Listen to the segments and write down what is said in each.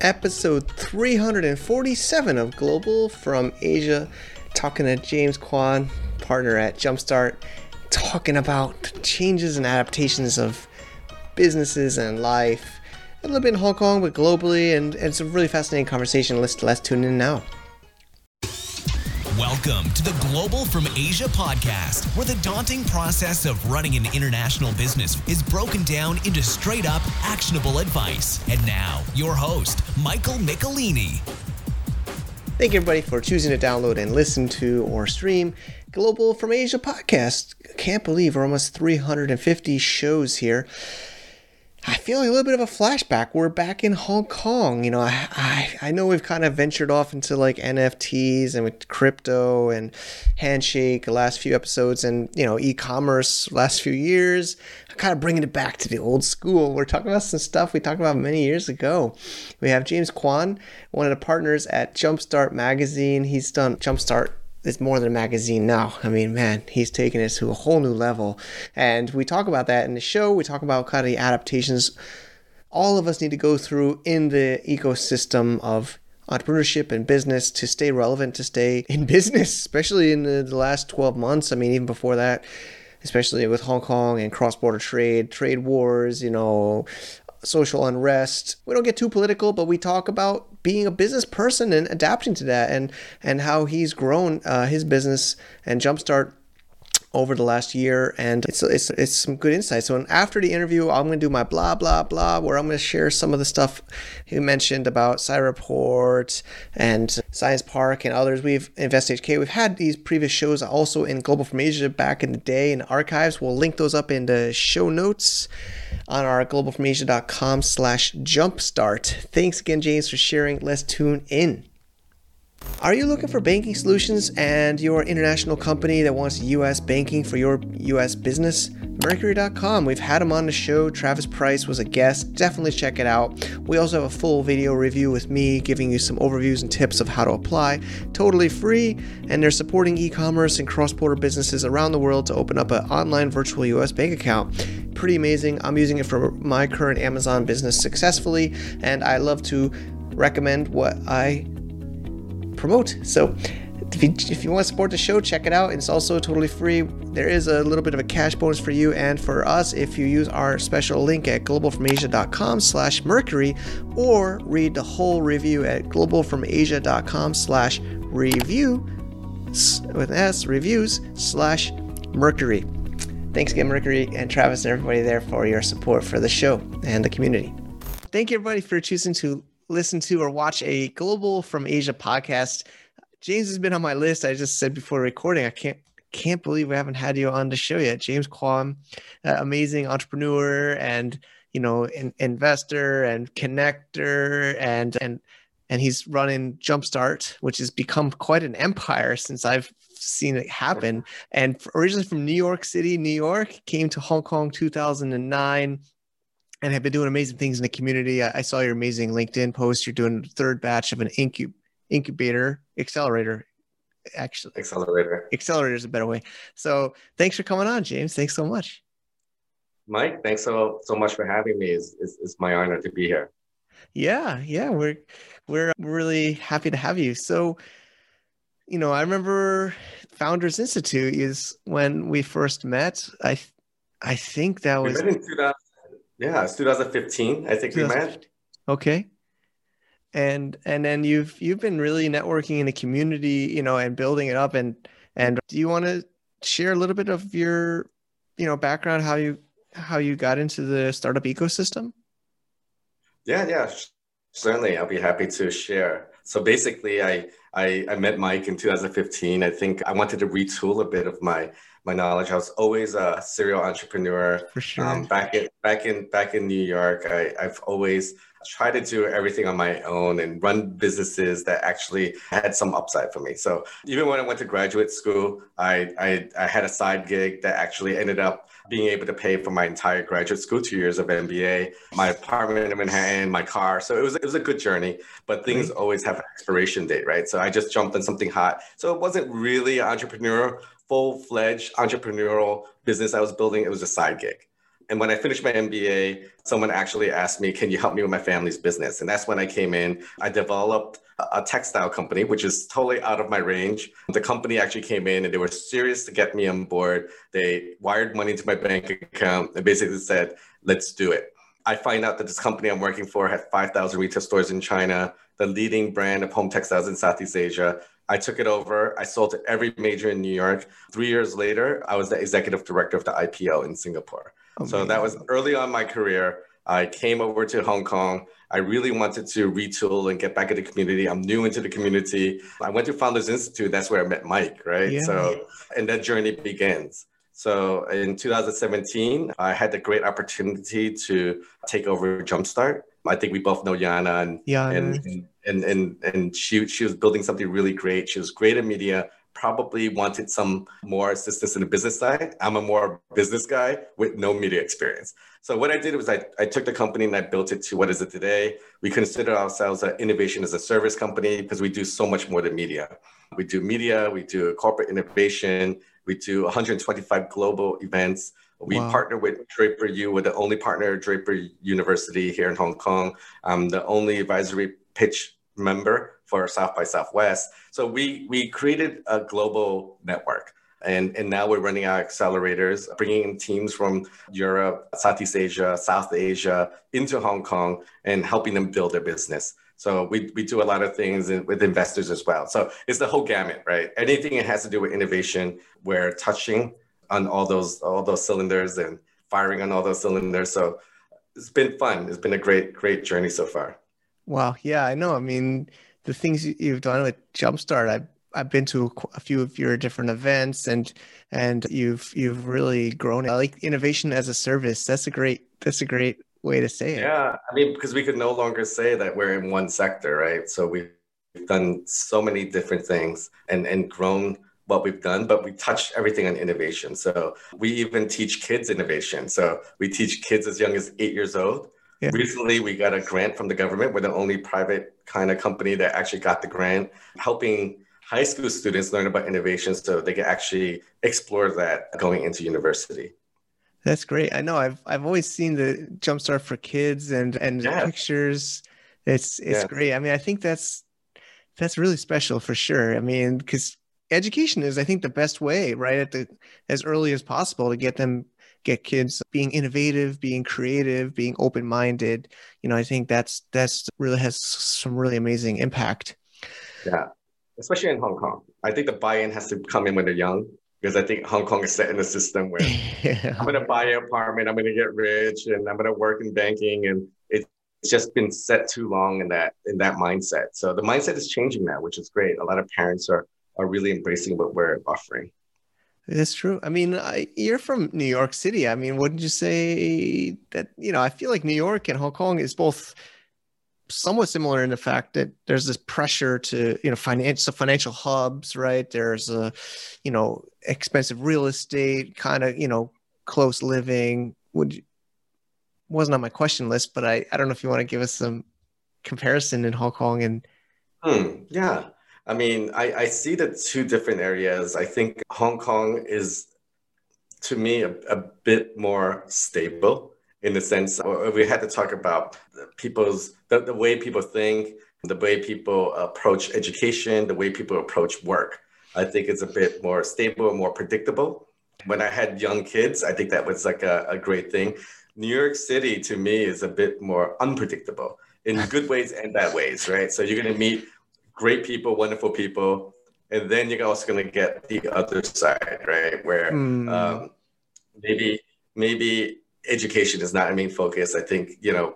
episode 347 of Global from Asia. Talking to James Kwan, partner at Jumpstart, talking about changes and adaptations of businesses and life. A little bit in Hong Kong, but globally, and, and it's a really fascinating conversation. Let's, let's tune in now. Welcome to the Global from Asia podcast, where the daunting process of running an international business is broken down into straight up actionable advice. And now, your host, Michael Michelini. Thank you, everybody, for choosing to download and listen to or stream Global from Asia podcast. Can't believe we're almost 350 shows here. I feel a little bit of a flashback. We're back in Hong Kong. You know, I, I, I know we've kind of ventured off into like NFTs and with crypto and Handshake the last few episodes and, you know, e commerce last few years. I'm kind of bringing it back to the old school. We're talking about some stuff we talked about many years ago. We have James Kwan, one of the partners at Jumpstart Magazine. He's done Jumpstart it's more than a magazine now. I mean, man, he's taken it to a whole new level. And we talk about that in the show. We talk about kind of the adaptations all of us need to go through in the ecosystem of entrepreneurship and business to stay relevant, to stay in business, especially in the, the last 12 months. I mean, even before that, especially with Hong Kong and cross border trade, trade wars, you know, social unrest. We don't get too political, but we talk about being a business person and adapting to that, and and how he's grown uh, his business and jumpstart over the last year. And it's, it's it's some good insight so after the interview i'm going to do my blah blah blah where i'm going to share some of the stuff he mentioned about Cyberport and science park and others. We've invest hk we've had these previous shows also in global from asia back in the day in archives. We'll link those up in the show notes on our globalfromasia.com slash jumpstart thanks again james for sharing let's tune in are you looking for banking solutions and you're international company that wants US banking for your US business? Mercury.com. We've had him on the show. Travis Price was a guest. Definitely check it out. We also have a full video review with me giving you some overviews and tips of how to apply. Totally free, and they're supporting e commerce and cross border businesses around the world to open up an online virtual US bank account. Pretty amazing. I'm using it for my current Amazon business successfully, and I love to recommend what I promote. So if you, if you want to support the show, check it out. It's also totally free. There is a little bit of a cash bonus for you and for us if you use our special link at globalfromasia.com slash mercury or read the whole review at globalfromasia.com slash review with S reviews slash mercury. Thanks again, Mercury and Travis and everybody there for your support for the show and the community. Thank you, everybody, for choosing to listen to or watch a Global from Asia podcast. James has been on my list. I just said before recording, I can't can't believe we haven't had you on the show yet. James Kwan, uh, amazing entrepreneur and you know in, investor and connector and and and he's running Jumpstart, which has become quite an empire since I've seen it happen. And originally from New York City, New York, came to Hong Kong 2009 and have been doing amazing things in the community. I, I saw your amazing LinkedIn post. You're doing the third batch of an incub- incubator accelerator. Actually, accelerator. Accelerator is a better way. So thanks for coming on, James. Thanks so much. Mike, thanks so so much for having me. It's, it's, it's my honor to be here. Yeah, yeah, we're we're really happy to have you. So, you know, I remember Founders Institute is when we first met. I I think that was in 2000, yeah, it's 2015. I think we met. Okay. And and then you've you've been really networking in the community, you know, and building it up. And and do you want to share a little bit of your, you know, background, how you how you got into the startup ecosystem? Yeah, yeah, certainly. I'll be happy to share. So basically, I, I I met Mike in 2015. I think I wanted to retool a bit of my my knowledge. I was always a serial entrepreneur. For sure. Um, back in back in back in New York, I, I've always tried to do everything on my own and run businesses that actually had some upside for me. So even when I went to graduate school, I, I, I had a side gig that actually ended up being able to pay for my entire graduate school, two years of MBA, my apartment in Manhattan, my car. So it was it was a good journey, but things mm-hmm. always have an expiration date, right? So I just jumped on something hot. So it wasn't really an entrepreneur, full fledged entrepreneurial business I was building. It was a side gig. And when I finished my MBA, someone actually asked me, Can you help me with my family's business? And that's when I came in. I developed a textile company, which is totally out of my range. The company actually came in and they were serious to get me on board. They wired money to my bank account and basically said, Let's do it. I find out that this company I'm working for had 5,000 retail stores in China, the leading brand of home textiles in Southeast Asia. I took it over. I sold to every major in New York. Three years later, I was the executive director of the IPO in Singapore. Oh, so that was early on my career. I came over to Hong Kong. I really wanted to retool and get back in the community. I'm new into the community. I went to Founders Institute. That's where I met Mike, right? Yeah. So, and that journey begins. So in 2017, I had the great opportunity to take over Jumpstart. I think we both know Yana and Yana. and and and, and she she was building something really great. She was great at media probably wanted some more assistance in the business side. I'm a more business guy with no media experience. So what I did was I, I took the company and I built it to what is it today. We consider ourselves an innovation as a service company because we do so much more than media. We do media, we do corporate innovation, we do 125 global events. We wow. partner with Draper U. We're the only partner Draper University here in Hong Kong. I'm the only advisory pitch member for South by Southwest. So we we created a global network. And, and now we're running our accelerators, bringing in teams from Europe, Southeast Asia, South Asia into Hong Kong and helping them build their business. So we, we do a lot of things with investors as well. So it's the whole gamut, right? Anything that has to do with innovation, we're touching on all those all those cylinders and firing on all those cylinders. So it's been fun. It's been a great great journey so far. Wow. Yeah, I know. I mean, the things you've done with Jumpstart, I've I've been to a few of your different events, and and you've you've really grown. I like innovation as a service. That's a great that's a great way to say it. Yeah, I mean, because we could no longer say that we're in one sector, right? So we've done so many different things and and grown what we've done, but we touch everything on innovation. So we even teach kids innovation. So we teach kids as young as eight years old yeah. Recently, we got a grant from the government. We're the only private kind of company that actually got the grant, helping high school students learn about innovation so they can actually explore that going into university. That's great. I know I've I've always seen the Jumpstart for Kids and and yeah. pictures. It's it's yeah. great. I mean, I think that's that's really special for sure. I mean, because education is, I think, the best way, right, at the as early as possible to get them get kids being innovative, being creative, being open-minded. You know, I think that's that's really has some really amazing impact. Yeah, especially in Hong Kong. I think the buy-in has to come in when they're young because I think Hong Kong is set in a system where yeah. I'm going to buy an apartment, I'm going to get rich, and I'm going to work in banking, and it's just been set too long in that in that mindset. So the mindset is changing now, which is great. A lot of parents are are really embracing what we're offering. It's true. I mean, I, you're from New York City. I mean, wouldn't you say that, you know, I feel like New York and Hong Kong is both somewhat similar in the fact that there's this pressure to, you know, finance. financial financial hubs, right? There's a, you know, expensive real estate, kind of, you know, close living. Would you, wasn't on my question list, but I, I don't know if you want to give us some comparison in Hong Kong and. Hmm, yeah. I mean, I, I see the two different areas. I think Hong Kong is, to me, a, a bit more stable in the sense uh, we had to talk about people's the, the way people think, the way people approach education, the way people approach work. I think it's a bit more stable more predictable. When I had young kids, I think that was like a, a great thing. New York City to me is a bit more unpredictable in good ways and bad ways, right? So you're going to meet great people, wonderful people, and then you're also going to get the other side, right? Where mm. um, maybe maybe education is not a main focus. I think you know,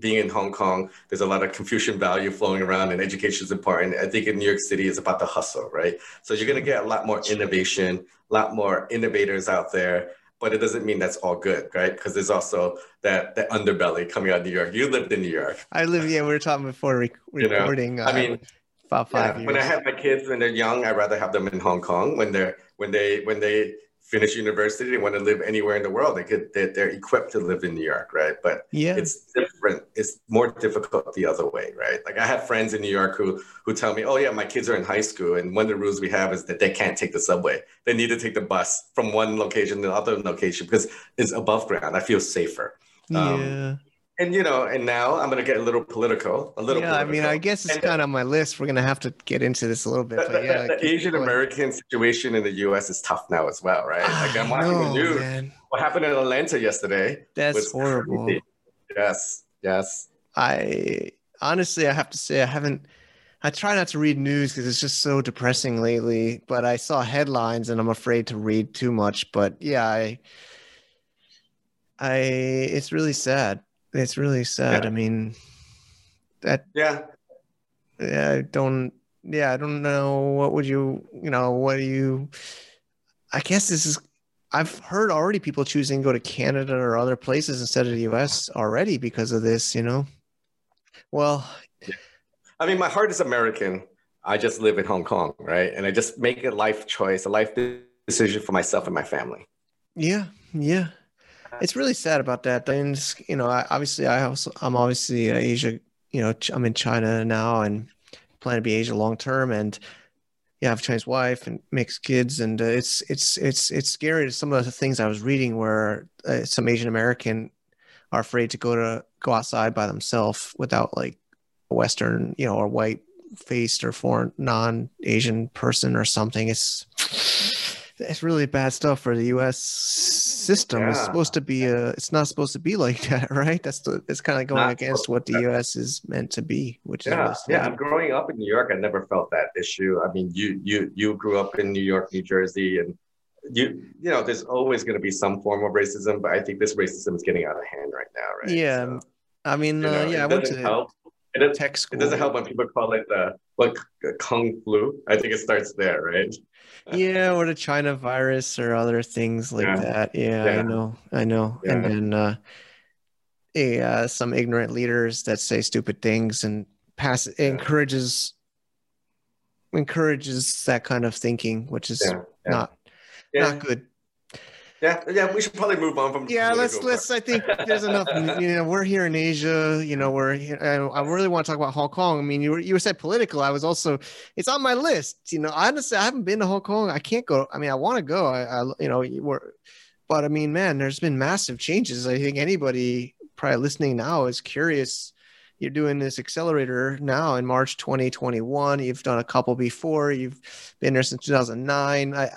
being in Hong Kong, there's a lot of Confucian value flowing around, and education is important. I think in New York City, it's about the hustle, right? So you're going to get a lot more innovation, a lot more innovators out there but it doesn't mean that's all good, right? Because there's also that that underbelly coming out of New York. You lived in New York. I live. Yeah, we were talking before rec- recording. You know? I uh, mean, about five yeah, years. When I have my kids when they're young, I'd rather have them in Hong Kong. When they're when they when they finish university, they want to live anywhere in the world. They could they're, they're equipped to live in New York, right? But yeah, it's different. It's more difficult the other way, right? Like I have friends in New York who who tell me, "Oh yeah, my kids are in high school, and one of the rules we have is that they can't take the subway. They need to take the bus from one location to another location because it's above ground. I feel safer." Um, yeah and you know, and now I'm going to get a little political, a little. Yeah, political. I mean, I guess it's and, kind of on my list. We're going to have to get into this a little bit. But yeah, the, Asian American situation in the U.S. is tough now as well, right? Ah, like I'm watching know, the news. Man. What happened in Atlanta yesterday? That's horrible. Crazy. Yes, yes. I honestly, I have to say, I haven't. I try not to read news because it's just so depressing lately. But I saw headlines, and I'm afraid to read too much. But yeah, I. I it's really sad it's really sad. Yeah. I mean, that. Yeah. Yeah, I don't. Yeah, I don't know. What would you? You know, what do you? I guess this is. I've heard already people choosing to go to Canada or other places instead of the U.S. already because of this. You know. Well. Yeah. I mean, my heart is American. I just live in Hong Kong, right? And I just make a life choice, a life decision for myself and my family. Yeah, yeah it's really sad about that. And you know, I, obviously, I also I'm obviously uh, Asia. You know, I'm in China now and plan to be Asia long term. And yeah, I have a Chinese wife and mixed kids, and uh, it's it's it's it's scary. Some of the things I was reading where uh, some Asian American are afraid to go to go outside by themselves without like a Western, you know, or white faced or foreign non-Asian person or something. It's it's really bad stuff for the U.S. system. Yeah. It's supposed to be a. It's not supposed to be like that, right? That's the. It's kind of going not against what the U.S. is meant to be. Which yeah, is yeah. I'm growing up in New York. I never felt that issue. I mean, you you you grew up in New York, New Jersey, and you you know, there's always going to be some form of racism, but I think this racism is getting out of hand right now, right? Yeah, so, I mean, uh, know, yeah, I went to help. It, tech school. It doesn't help when people call it the what kung flu. I think it starts there, right? yeah, or the China virus or other things like yeah. that. Yeah, yeah, I know, I know. Yeah. And then uh, a, uh, some ignorant leaders that say stupid things and pass encourages encourages that kind of thinking, which is not not good. Yeah, yeah, we should probably move on from. Yeah, let's let's. I think there's enough. You know, we're here in Asia. You know, we're. I really want to talk about Hong Kong. I mean, you were you said political. I was also. It's on my list. You know, honestly, I haven't been to Hong Kong. I can't go. I mean, I want to go. I, I you know, we're, but I mean, man, there's been massive changes. I think anybody probably listening now is curious. You're doing this accelerator now in March 2021. You've done a couple before. You've been there since 2009. I,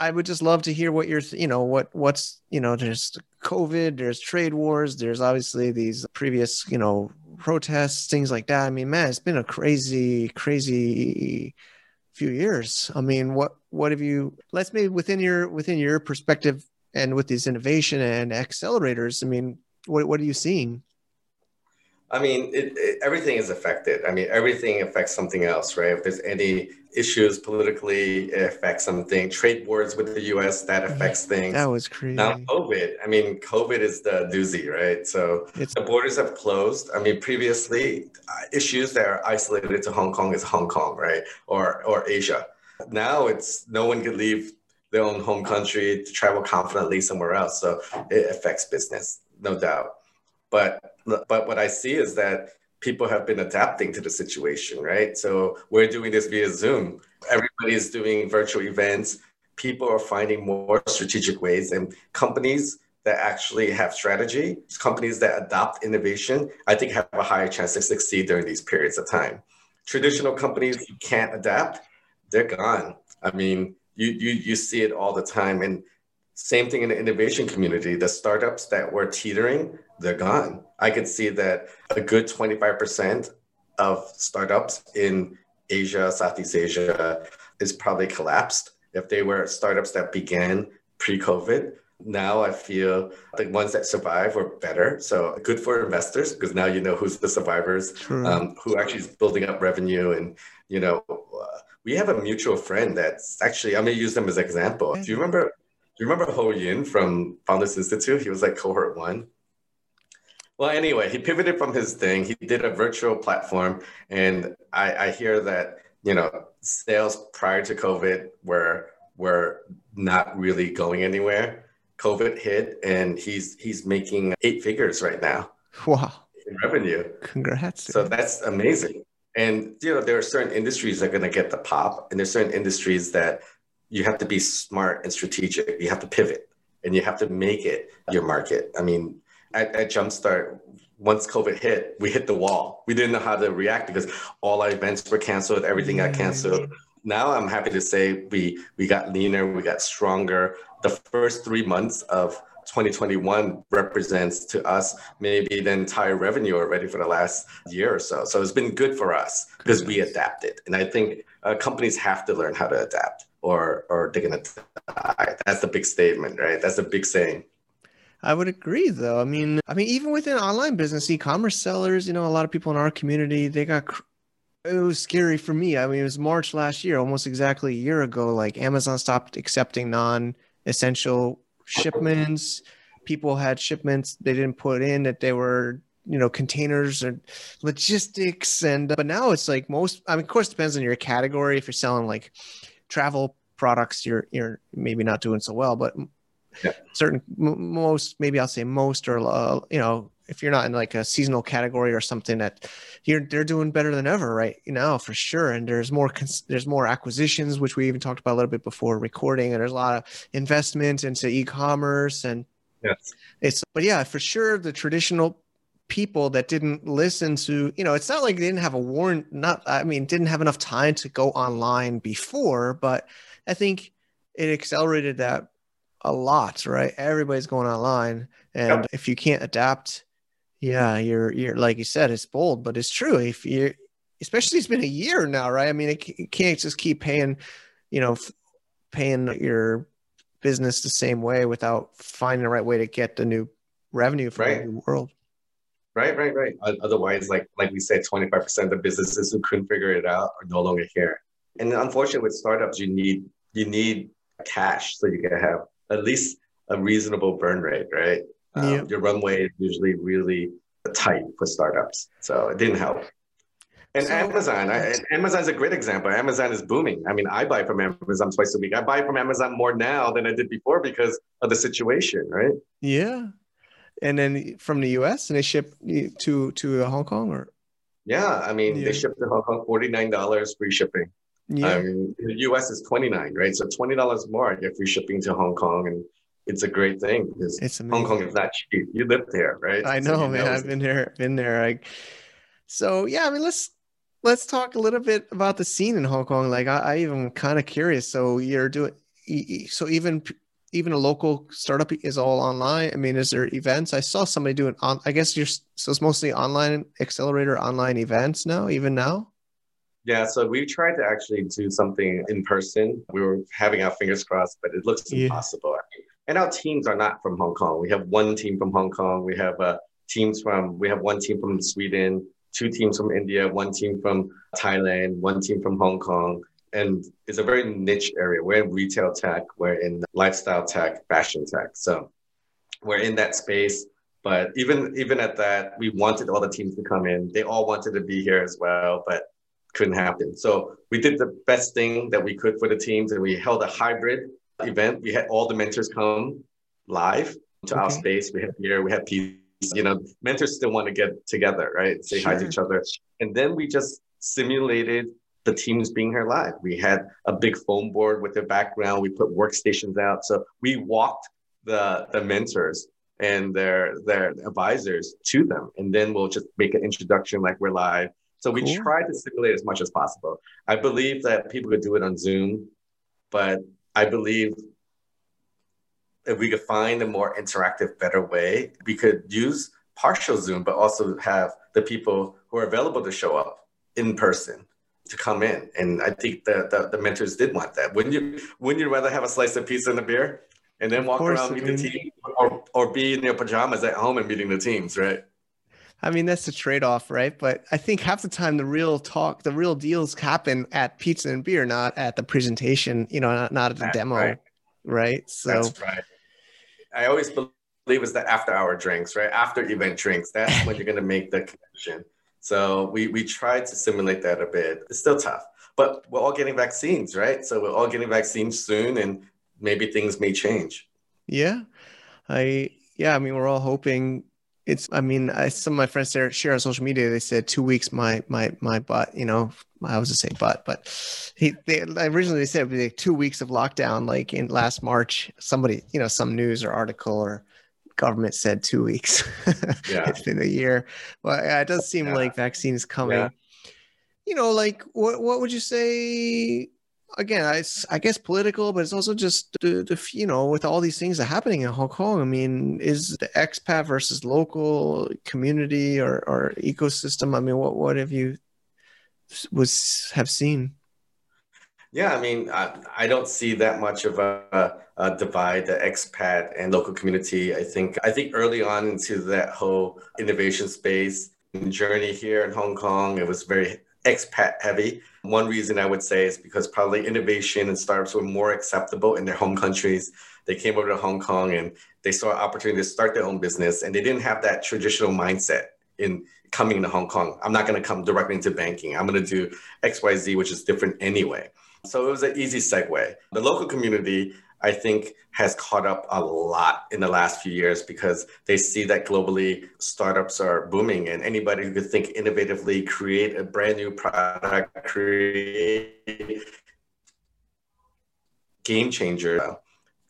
I would just love to hear what you're, you know, what what's, you know, there's COVID, there's trade wars, there's obviously these previous, you know, protests, things like that. I mean, man, it's been a crazy, crazy few years. I mean, what what have you? Let's maybe within your within your perspective and with these innovation and accelerators. I mean, what what are you seeing? I mean, it, it, everything is affected. I mean, everything affects something else, right? If there's any issues politically, it affects something. Trade wars with the U.S. that affects things. That was crazy. Now COVID. I mean, COVID is the doozy, right? So it's- the borders have closed. I mean, previously, uh, issues that are isolated to Hong Kong is Hong Kong, right, or or Asia. Now it's no one can leave their own home country to travel confidently somewhere else. So it affects business, no doubt. But but what I see is that people have been adapting to the situation, right? So we're doing this via Zoom. Everybody is doing virtual events. People are finding more strategic ways, and companies that actually have strategy, companies that adopt innovation, I think have a higher chance to succeed during these periods of time. Traditional companies you can't adapt, they're gone. I mean, you you you see it all the time, and same thing in the innovation community. The startups that were teetering, they're gone. I could see that a good 25% of startups in Asia, Southeast Asia, is probably collapsed. If they were startups that began pre COVID, now I feel the ones that survive were better. So good for investors because now you know who's the survivors, um, who actually is building up revenue. And, you know, uh, we have a mutual friend that's actually, I'm going to use them as an example. Do you remember you remember Ho Yin from Founders Institute? He was like cohort one. Well, anyway, he pivoted from his thing. He did a virtual platform, and I, I hear that you know sales prior to COVID were were not really going anywhere. COVID hit, and he's he's making eight figures right now. Wow. In revenue. Congrats. So that's amazing. And you know, there are certain industries that are going to get the pop, and there's certain industries that you have to be smart and strategic. You have to pivot, and you have to make it your market. I mean, at, at Jumpstart, once COVID hit, we hit the wall. We didn't know how to react because all our events were canceled, everything got canceled. Now I'm happy to say we we got leaner, we got stronger. The first three months of 2021 represents to us maybe the entire revenue already for the last year or so. So it's been good for us because we adapted. And I think uh, companies have to learn how to adapt or, or they're to die. That's the big statement, right? That's a big saying. I would agree though. I mean, I mean, even within online business, e-commerce sellers, you know, a lot of people in our community, they got it was scary for me. I mean, it was March last year, almost exactly a year ago. Like Amazon stopped accepting non-essential shipments. People had shipments they didn't put in that they were, you know, containers and logistics. And but now it's like most. I mean, of course, depends on your category. If you're selling like travel products, you're you're maybe not doing so well. But yeah. certain most, maybe I'll say most, or uh, you know, if you're not in like a seasonal category or something that you're they're doing better than ever right you know for sure and there's more there's more acquisitions which we even talked about a little bit before recording and there's a lot of investment into e-commerce and yes it's but yeah for sure the traditional people that didn't listen to you know it's not like they didn't have a warrant not i mean didn't have enough time to go online before but i think it accelerated that a lot right everybody's going online and if you can't adapt yeah, you're you're like you said, it's bold, but it's true. If you, especially it's been a year now, right? I mean, it, it can't just keep paying, you know, paying your business the same way without finding the right way to get the new revenue from right. the new world. Right, right, right. Otherwise, like like we said, twenty five percent of the businesses who couldn't figure it out are no longer here. And unfortunately, with startups, you need you need cash so you can have at least a reasonable burn rate, right? Um, yeah. Your runway is usually really tight for startups, so it didn't help. And so, Amazon, I, Amazon is a great example. Amazon is booming. I mean, I buy from Amazon twice a week. I buy from Amazon more now than I did before because of the situation, right? Yeah. And then from the US, and they ship to to Hong Kong, or yeah, I mean, yeah. they ship to Hong Kong forty nine dollars free shipping. Yeah. Um, the US is twenty nine, right? So twenty dollars more, I get free shipping to Hong Kong, and it's a great thing because it's amazing. Hong Kong is not cheap. You live there, right? I know, so man. Know. I've been there, been there. Like, so yeah, I mean, let's let's talk a little bit about the scene in Hong Kong. Like, I, I even kind of curious. So you're doing, so even even a local startup is all online. I mean, is there events? I saw somebody doing on. I guess you're so it's mostly online accelerator, online events now, even now. Yeah, so we tried to actually do something in person. We were having our fingers crossed, but it looks yeah. impossible. And our teams are not from Hong Kong. We have one team from Hong Kong. We have uh, teams from we have one team from Sweden, two teams from India, one team from Thailand, one team from Hong Kong. And it's a very niche area. We're in retail tech, we're in lifestyle tech, fashion tech. So we're in that space. But even even at that, we wanted all the teams to come in. They all wanted to be here as well, but couldn't happen. So we did the best thing that we could for the teams, and we held a hybrid event, we had all the mentors come live to okay. our space. We had beer, we had pizza. You know, mentors still want to get together, right? Say sure. hi to each other. And then we just simulated the teams being here live. We had a big foam board with their background. We put workstations out. So we walked the the mentors and their their advisors to them. And then we'll just make an introduction like we're live. So we cool. tried to simulate as much as possible. I believe that people could do it on Zoom, but I believe if we could find a more interactive, better way, we could use partial Zoom, but also have the people who are available to show up in person to come in. And I think the, the, the mentors did want that. Wouldn't you wouldn't you rather have a slice of pizza and a beer and then walk around, meet I mean, the team, or, or be in your pajamas at home and meeting the teams, right? I mean, that's the trade off, right? But I think half the time the real talk, the real deals happen at pizza and beer, not at the presentation, you know, not, not at the that's demo, right. right? So, that's right. I always believe it's the after hour drinks, right? After event drinks. That's when you're going to make the connection. So we, we tried to simulate that a bit. It's still tough. but we're all getting vaccines, right? So we're all getting vaccines soon, and maybe things may change. Yeah, I yeah, I mean, we're all hoping. It's. I mean, I, some of my friends there share on social media. They said two weeks. My my my butt. You know, I was to say butt, but he. They originally they said it would be like two weeks of lockdown, like in last March. Somebody, you know, some news or article or government said two weeks. Yeah. it's been a year. But yeah, it does seem yeah. like vaccine is coming. Yeah. You know, like what what would you say? Again, I, I guess political, but it's also just the, the you know with all these things that are happening in Hong Kong. I mean, is the expat versus local community or, or ecosystem? I mean, what what have you was have seen? Yeah, I mean, I, I don't see that much of a, a, divide, the expat and local community. I think I think early on into that whole innovation space journey here in Hong Kong, it was very expat heavy. One reason I would say is because probably innovation and startups were more acceptable in their home countries. They came over to Hong Kong and they saw an opportunity to start their own business, and they didn't have that traditional mindset in coming to Hong Kong. I'm not going to come directly into banking. I'm going to do X, Y, Z, which is different anyway. So it was an easy segue. The local community, I think, has caught up a lot in the last few years because they see that globally startups are booming and anybody who could think innovatively, create a brand new product, create game changer.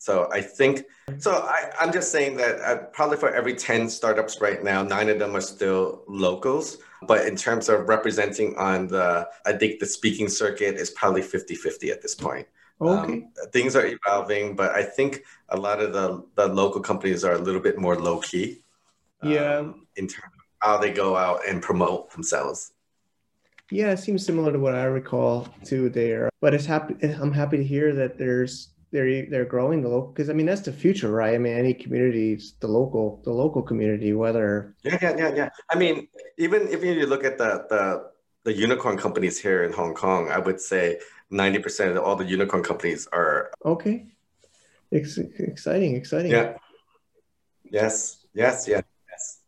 So I think, so I, am just saying that uh, probably for every 10 startups right now, nine of them are still locals. But in terms of representing on the, I think the speaking circuit is probably 50 50 at this point. Okay. Um, things are evolving, but I think a lot of the, the local companies are a little bit more low key. Yeah. Um, in terms of how they go out and promote themselves. Yeah, it seems similar to what I recall too there. But it's happy. I'm happy to hear that there's they're they're growing the local because I mean that's the future, right? I mean any community, the local the local community, whether yeah yeah yeah yeah. I mean even if you look at the the the unicorn companies here in Hong Kong, I would say ninety percent of all the unicorn companies are okay. Ex- exciting, exciting. Yeah. Yes. Yes. Yes. Yes.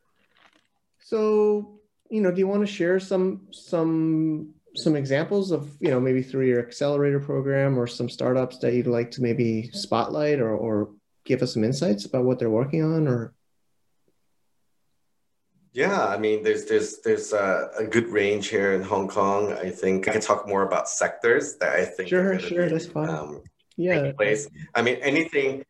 So you know, do you want to share some some some examples of you know maybe through your accelerator program or some startups that you'd like to maybe spotlight or, or give us some insights about what they're working on or? Yeah i mean there's there's there's a, a good range here in hong kong. I think i can talk more about sectors that i think sure sure be, that's fine. um, yeah. place. I mean anything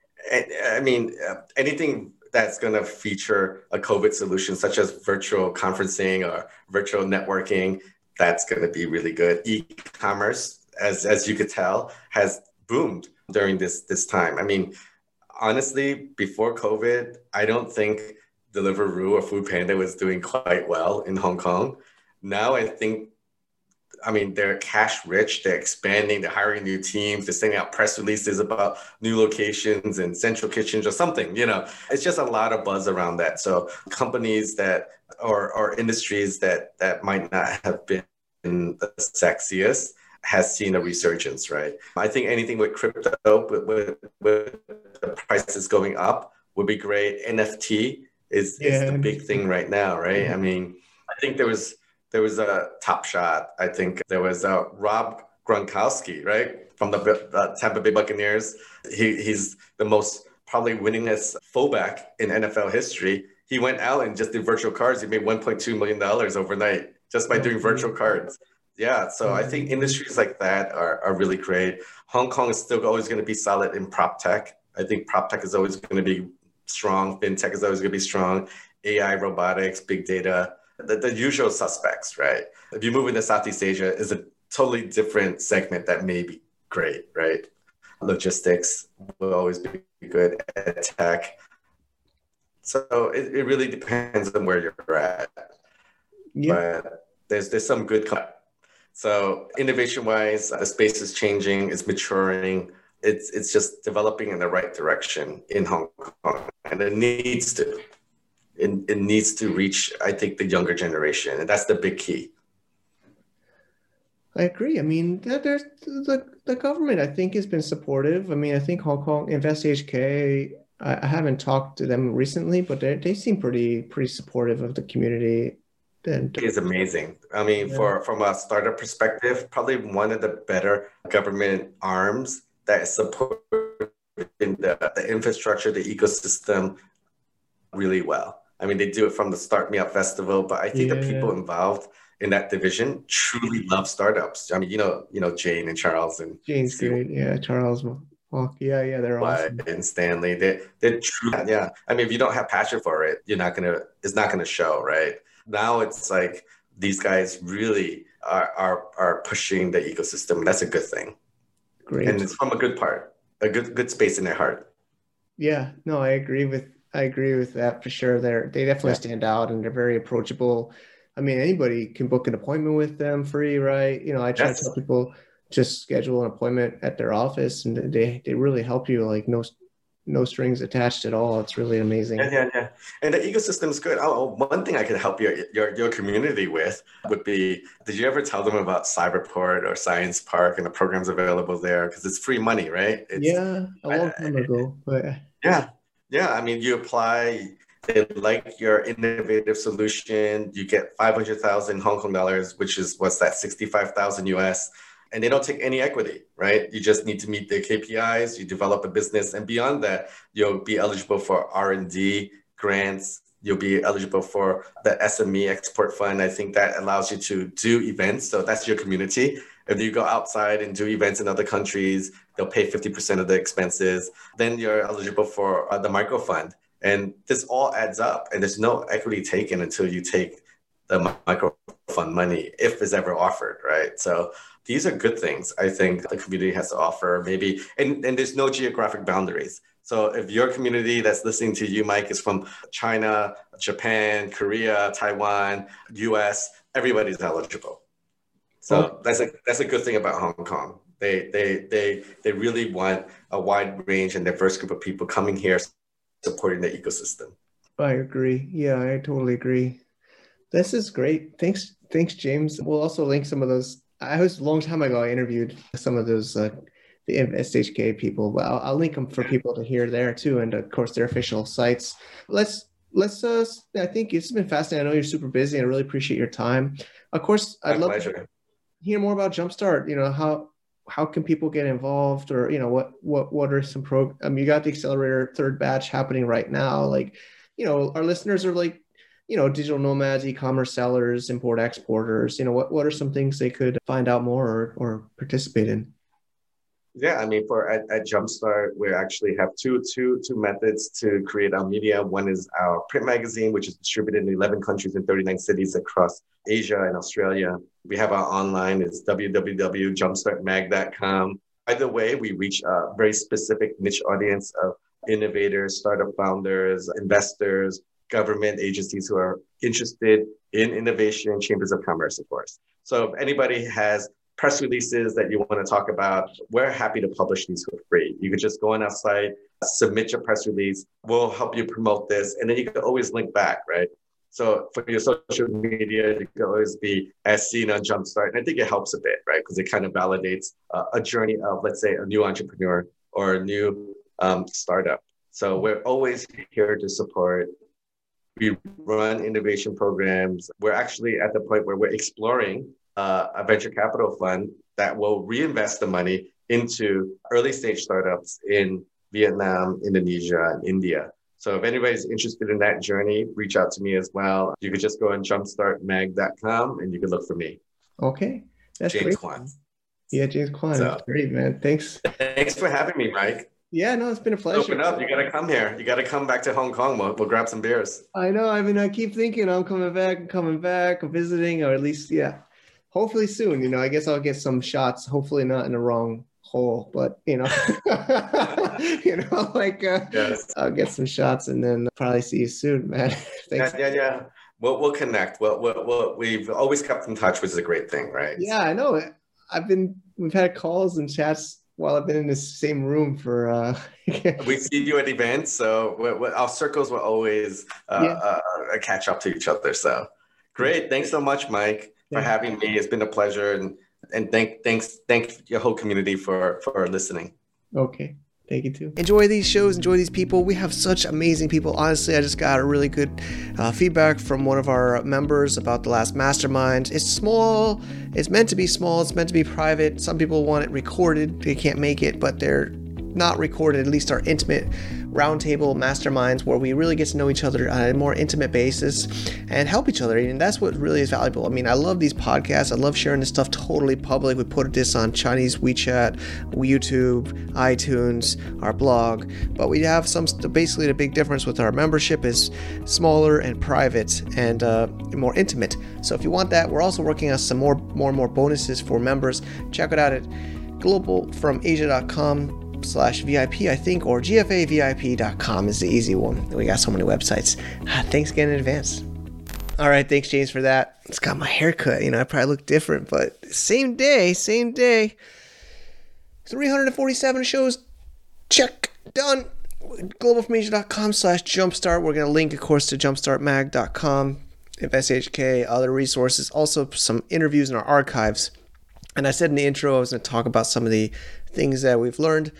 i mean uh, anything that's going to feature a covid solution such as virtual conferencing or virtual networking that's going to be really good. E-commerce, as as you could tell, has boomed during this this time. I mean, honestly, before COVID, I don't think Deliveroo or Food Panda was doing quite well in Hong Kong. Now I think, I mean, they're cash rich. They're expanding. They're hiring new teams. They're sending out press releases about new locations and central kitchens or something. You know, it's just a lot of buzz around that. So companies that or, or industries that that might not have been the sexiest has seen a resurgence, right? I think anything with crypto, with, with, with the prices going up, would be great. NFT is, yeah. is the big thing right now, right? Mm-hmm. I mean, I think there was there was a top shot. I think there was a Rob Gronkowski, right, from the uh, Tampa Bay Buccaneers. He, he's the most probably winningest fullback in NFL history he went out and just did virtual cards. He made 1.2 million dollars overnight just by doing virtual mm-hmm. cards. Yeah, so I think mm-hmm. industries like that are, are really great. Hong Kong is still always going to be solid in prop tech. I think prop tech is always going to be strong. FinTech is always going to be strong. AI, robotics, big data, the, the usual suspects, right? If you move into Southeast Asia, is a totally different segment that may be great, right? Logistics will always be good. at tech, so it, it really depends on where you're at. Yeah. But there's there's some good. So innovation wise, the space is changing, it's maturing. It's it's just developing in the right direction in Hong Kong, and it needs to. It, it needs to reach, I think, the younger generation, and that's the big key. I agree. I mean, there's the the government. I think has been supportive. I mean, I think Hong Kong Invest HK I, I haven't talked to them recently, but they they seem pretty pretty supportive of the community. then is amazing. I mean, yeah. for from a startup perspective, probably one of the better government arms that is supporting the, the infrastructure, the ecosystem really well. I mean, they do it from the Start Me Up Festival, but I think yeah. the people involved in that division truly love startups. I mean, you know, you know Jane and Charles and Jane's Steve. great. Yeah, Charles. Well, yeah, yeah, they're awesome. And Stanley, they they're true. Yeah, I mean, if you don't have passion for it, you're not gonna. It's not gonna show, right? Now it's like these guys really are are, are pushing the ecosystem. That's a good thing. Great. And it's from a good part, a good good space in their heart. Yeah, no, I agree with I agree with that for sure. They're they definitely yeah. stand out and they're very approachable. I mean, anybody can book an appointment with them free, right? You know, I try yes. to tell people just schedule an appointment at their office and they they really help you like no no strings attached at all. It's really amazing. Yeah, yeah, yeah. And the ecosystem is good. Oh, oh, one thing I could help your, your your community with would be: Did you ever tell them about Cyberport or Science Park and the programs available there? Because it's free money, right? It's, yeah, a long time ago. But yeah, yeah. I mean, you apply. They like your innovative solution. You get five hundred thousand Hong Kong dollars, which is what's that, sixty five thousand US and they don't take any equity, right? You just need to meet the KPIs, you develop a business, and beyond that, you'll be eligible for R&D grants. You'll be eligible for the SME Export Fund. I think that allows you to do events. So that's your community. If you go outside and do events in other countries, they'll pay 50% of the expenses. Then you're eligible for uh, the micro fund. And this all adds up, and there's no equity taken until you take the micro fund money, if it's ever offered, right? So these are good things I think the community has to offer. Maybe, and, and there's no geographic boundaries. So if your community that's listening to you, Mike, is from China, Japan, Korea, Taiwan, US, everybody's eligible. So that's a that's a good thing about Hong Kong. They they they they really want a wide range and diverse group of people coming here supporting the ecosystem. I agree. Yeah, I totally agree. This is great. Thanks, thanks, James. We'll also link some of those I was a long time ago. I interviewed some of those uh, the SHK people, but I'll, I'll, link them for people to hear there too, and of course their official sites. Let's let's. Uh, I think it's been fascinating. I know you're super busy. I really appreciate your time. Of course, I'd My love pleasure. to hear more about Jumpstart. You know how how can people get involved, or you know what what what are some pro? Mean, you got the accelerator third batch happening right now. Like, you know, our listeners are like you know, digital nomads, e-commerce sellers, import exporters, you know, what, what are some things they could find out more or, or participate in? Yeah, I mean, for at, at, Jumpstart, we actually have two, two, two methods to create our media. One is our print magazine, which is distributed in 11 countries and 39 cities across Asia and Australia. We have our online, it's www.jumpstartmag.com. Either way, we reach a very specific niche audience of innovators, startup founders, investors, government agencies who are interested in innovation and chambers of commerce, of course. So if anybody has press releases that you want to talk about, we're happy to publish these for free. You could just go on our site, submit your press release. We'll help you promote this. And then you can always link back, right? So for your social media, you can always be as seen on Jumpstart. And I think it helps a bit, right? Because it kind of validates uh, a journey of, let's say, a new entrepreneur or a new um, startup. So we're always here to support we run innovation programs. We're actually at the point where we're exploring uh, a venture capital fund that will reinvest the money into early stage startups in Vietnam, Indonesia, and India. So if anybody's interested in that journey, reach out to me as well. You could just go on jumpstartmag.com and you can look for me. Okay. That's James great. Kwan. Yeah, James Kwan. So, great, man. Thanks. Thanks for having me, Mike. Yeah, no, it's been a pleasure. Open up. You got to come here. You got to come back to Hong Kong. We'll, we'll grab some beers. I know. I mean, I keep thinking I'm coming back, I'm coming back, visiting, or at least, yeah, hopefully soon. You know, I guess I'll get some shots, hopefully not in the wrong hole, but, you know, you know, like uh, yes. I'll get some shots and then probably see you soon, man. Thanks. Yeah, yeah, yeah. We'll, we'll connect. We'll, we'll, we'll, we've always kept in touch, which is a great thing, right? Yeah, I know. I've been, we've had calls and chats while I've been in the same room for. Uh, we see you at events, so we, we, our circles will always uh, yeah. uh, catch up to each other. So great! Thanks so much, Mike, for yeah. having me. It's been a pleasure, and and thank thanks thank your whole community for for listening. Okay, Thank you too. Enjoy these shows, enjoy these people. We have such amazing people. Honestly, I just got a really good uh, feedback from one of our members about the last mastermind. It's small, it's meant to be small, it's meant to be private. Some people want it recorded, they can't make it, but they're not recorded, at least our intimate roundtable masterminds where we really get to know each other on a more intimate basis and help each other. And that's what really is valuable. I mean, I love these podcasts. I love sharing this stuff totally public. We put this on Chinese WeChat, YouTube, iTunes, our blog. But we have some basically the big difference with our membership is smaller and private and uh, more intimate. So if you want that, we're also working on some more more and more bonuses for members. Check it out at globalfromasia.com slash VIP, I think, or gfavip.com is the easy one. We got so many websites. Thanks again in advance. All right, thanks, James, for that. It's got my haircut. You know, I probably look different, but same day, same day. 347 shows. Check. Done. Globalfromasia.com slash jumpstart. We're going to link, of course, to jumpstartmag.com, FSHK, other resources, also some interviews in our archives. And I said in the intro I was going to talk about some of the things that we've learned.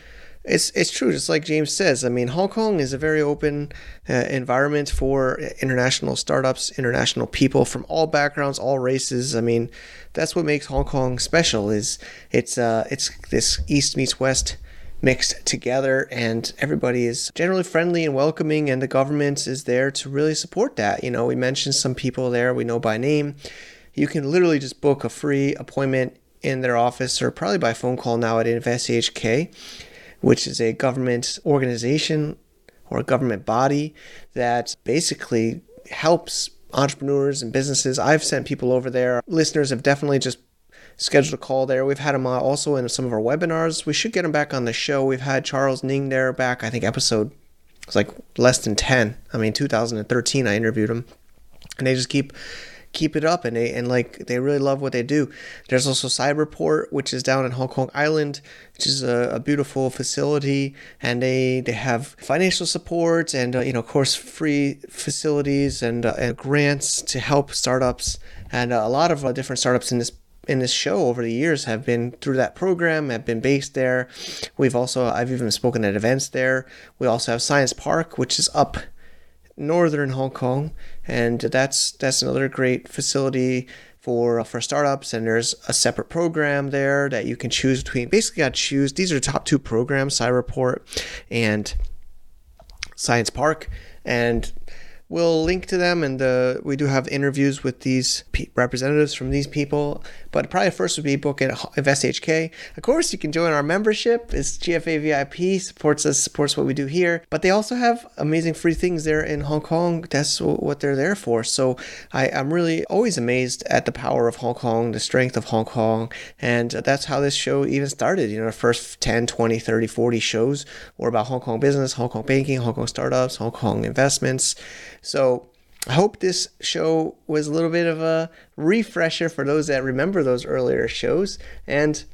It's it's true, just like James says. I mean, Hong Kong is a very open uh, environment for international startups, international people from all backgrounds, all races. I mean, that's what makes Hong Kong special. Is it's uh, it's this East meets West mixed together and everybody is generally friendly and welcoming and the government is there to really support that you know we mentioned some people there we know by name you can literally just book a free appointment in their office or probably by phone call now at InvestHK, which is a government organization or a government body that basically helps entrepreneurs and businesses. I've sent people over there. Listeners have definitely just scheduled a call there. We've had him uh, also in some of our webinars. We should get him back on the show. We've had Charles Ning there back, I think episode was like less than 10. I mean, 2013 I interviewed him. And they just keep keep it up and they and like they really love what they do. There's also Cyberport, which is down in Hong Kong Island, which is a, a beautiful facility, and they they have financial support and uh, you know of course free facilities and uh, and grants to help startups and uh, a lot of uh, different startups in this in this show over the years have been through that program, have been based there. We've also, I've even spoken at events there. We also have Science Park, which is up northern Hong Kong, and that's that's another great facility for for startups. And there's a separate program there that you can choose between. Basically, I choose these are the top two programs: Cyberport and Science Park, and we'll link to them and uh, we do have interviews with these representatives from these people but probably first would be book at FSHK. Of course, you can join our membership. It's GFA VIP, supports us, supports what we do here. But they also have amazing free things there in Hong Kong. That's what they're there for. So I, I'm really always amazed at the power of Hong Kong, the strength of Hong Kong. And that's how this show even started. You know, the first 10, 20, 30, 40 shows were about Hong Kong business, Hong Kong banking, Hong Kong startups, Hong Kong investments. So I hope this show was a little bit of a refresher for those that remember those earlier shows. And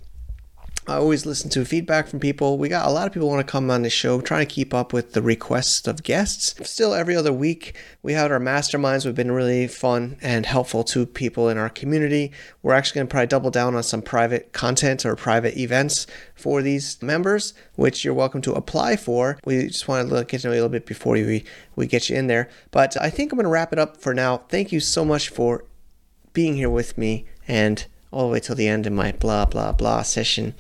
I always listen to feedback from people. We got a lot of people want to come on the show, trying to keep up with the requests of guests. Still, every other week, we have our masterminds. We've been really fun and helpful to people in our community. We're actually going to probably double down on some private content or private events for these members, which you're welcome to apply for. We just want to get to know you a little bit before we, we get you in there. But I think I'm going to wrap it up for now. Thank you so much for being here with me and all the way till the end of my blah blah blah session.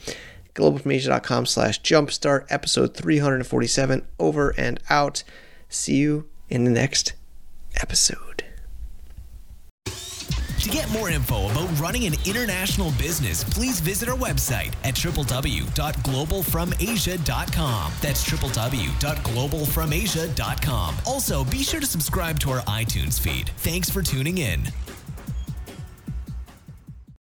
Globalfromasia.com slash jumpstart episode 347 over and out. See you in the next episode. To get more info about running an international business, please visit our website at www.globalfromasia.com. That's www.globalfromasia.com. Also, be sure to subscribe to our iTunes feed. Thanks for tuning in.